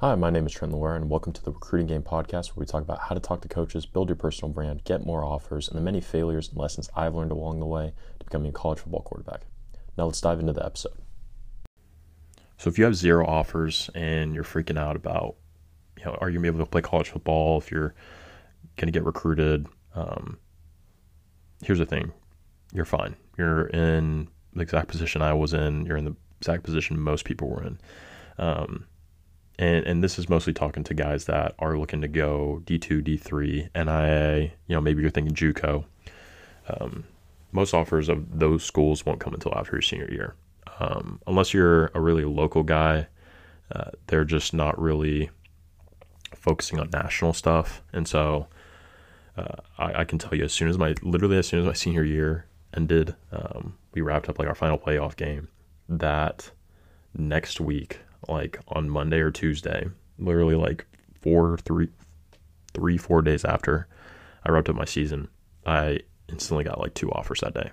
Hi, my name is Trent Loire, and welcome to the Recruiting Game Podcast, where we talk about how to talk to coaches, build your personal brand, get more offers, and the many failures and lessons I've learned along the way to becoming a college football quarterback. Now, let's dive into the episode. So, if you have zero offers and you're freaking out about, you know, are you going to be able to play college football? If you're going to get recruited, um, here's the thing: you're fine. You're in the exact position I was in. You're in the exact position most people were in. Um, and and this is mostly talking to guys that are looking to go D2, D3, NAIA. You know, maybe you're thinking JUCO. Um, most offers of those schools won't come until after your senior year, um, unless you're a really local guy. Uh, they're just not really focusing on national stuff, and so uh, I, I, can tell you as soon as my literally as soon as my senior year ended, um, we wrapped up like our final playoff game. That next week like on Monday or Tuesday, literally like four, three, three, four days after I wrapped up my season, I instantly got like two offers that day.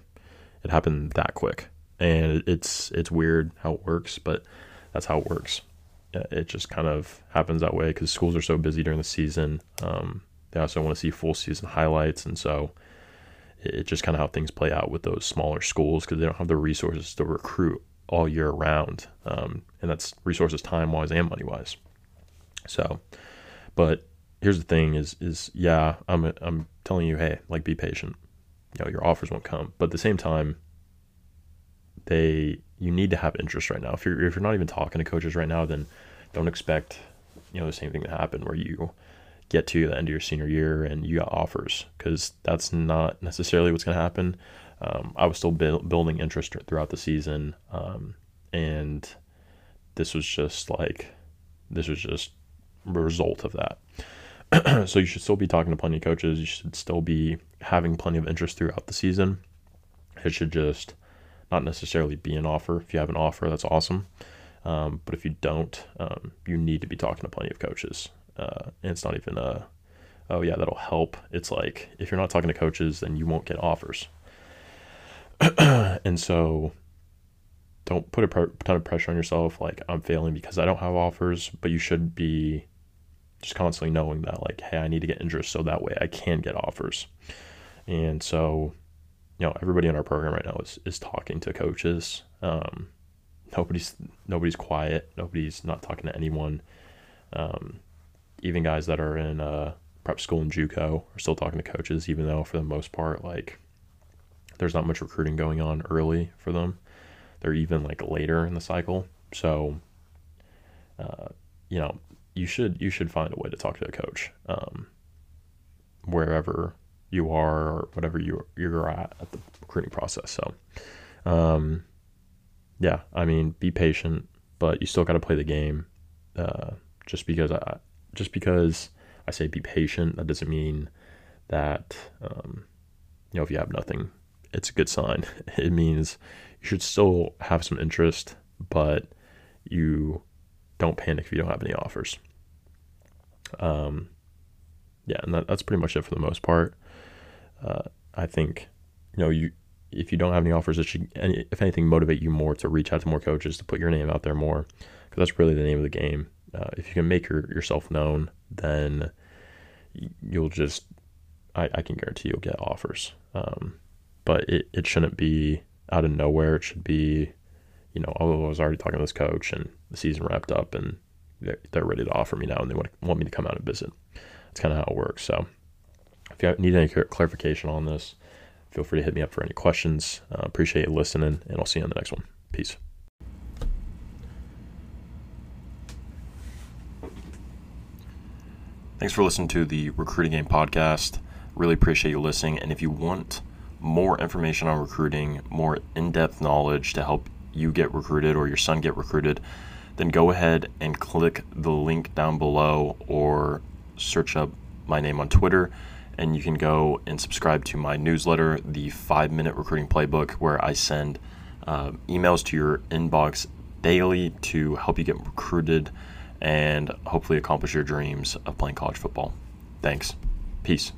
It happened that quick, and it's it's weird how it works, but that's how it works. It just kind of happens that way because schools are so busy during the season. Um, they also want to see full season highlights, and so it's just kind of how things play out with those smaller schools because they don't have the resources to recruit all year round. Um, and that's resources time wise and money wise. So, but here's the thing is, is yeah, I'm, I'm telling you, Hey, like be patient, you know, your offers won't come, but at the same time, they, you need to have interest right now. If you're, if you're not even talking to coaches right now, then don't expect, you know, the same thing to happen where you get to the end of your senior year and you got offers because that's not necessarily what's going to happen um, I was still bu- building interest throughout the season, um, and this was just like this was just a result of that. so you should still be talking to plenty of coaches. You should still be having plenty of interest throughout the season. It should just not necessarily be an offer. If you have an offer, that's awesome. Um, but if you don't, um, you need to be talking to plenty of coaches. Uh, and it's not even a, oh yeah, that'll help. It's like if you're not talking to coaches, then you won't get offers. and so don't put a ton of pressure on yourself like i'm failing because i don't have offers but you should be just constantly knowing that like hey i need to get interest so that way i can get offers. And so you know everybody in our program right now is, is talking to coaches. Um, nobody's nobody's quiet. Nobody's not talking to anyone. Um, even guys that are in uh, prep school and juco are still talking to coaches even though for the most part like there's not much recruiting going on early for them. They're even like later in the cycle. So, uh, you know, you should you should find a way to talk to a coach um, wherever you are or whatever you you're at at the recruiting process. So, um, yeah, I mean, be patient, but you still got to play the game. Uh, just because I just because I say be patient, that doesn't mean that um, you know if you have nothing it's a good sign. It means you should still have some interest, but you don't panic if you don't have any offers. Um, yeah, and that, that's pretty much it for the most part. Uh, I think, you know, you if you don't have any offers, it should, if anything, motivate you more to reach out to more coaches, to put your name out there more, because that's really the name of the game. Uh, if you can make your, yourself known, then you'll just, I, I can guarantee you'll get offers. Um, but it, it shouldn't be out of nowhere. It should be, you know, although I was already talking to this coach and the season wrapped up and they're, they're ready to offer me now and they want, want me to come out and visit. That's kind of how it works. So if you need any clarification on this, feel free to hit me up for any questions. Uh, appreciate you listening and I'll see you on the next one. Peace. Thanks for listening to the Recruiting Game podcast. Really appreciate you listening. And if you want more information on recruiting, more in depth knowledge to help you get recruited or your son get recruited, then go ahead and click the link down below or search up my name on Twitter. And you can go and subscribe to my newsletter, the five minute recruiting playbook, where I send uh, emails to your inbox daily to help you get recruited and hopefully accomplish your dreams of playing college football. Thanks. Peace.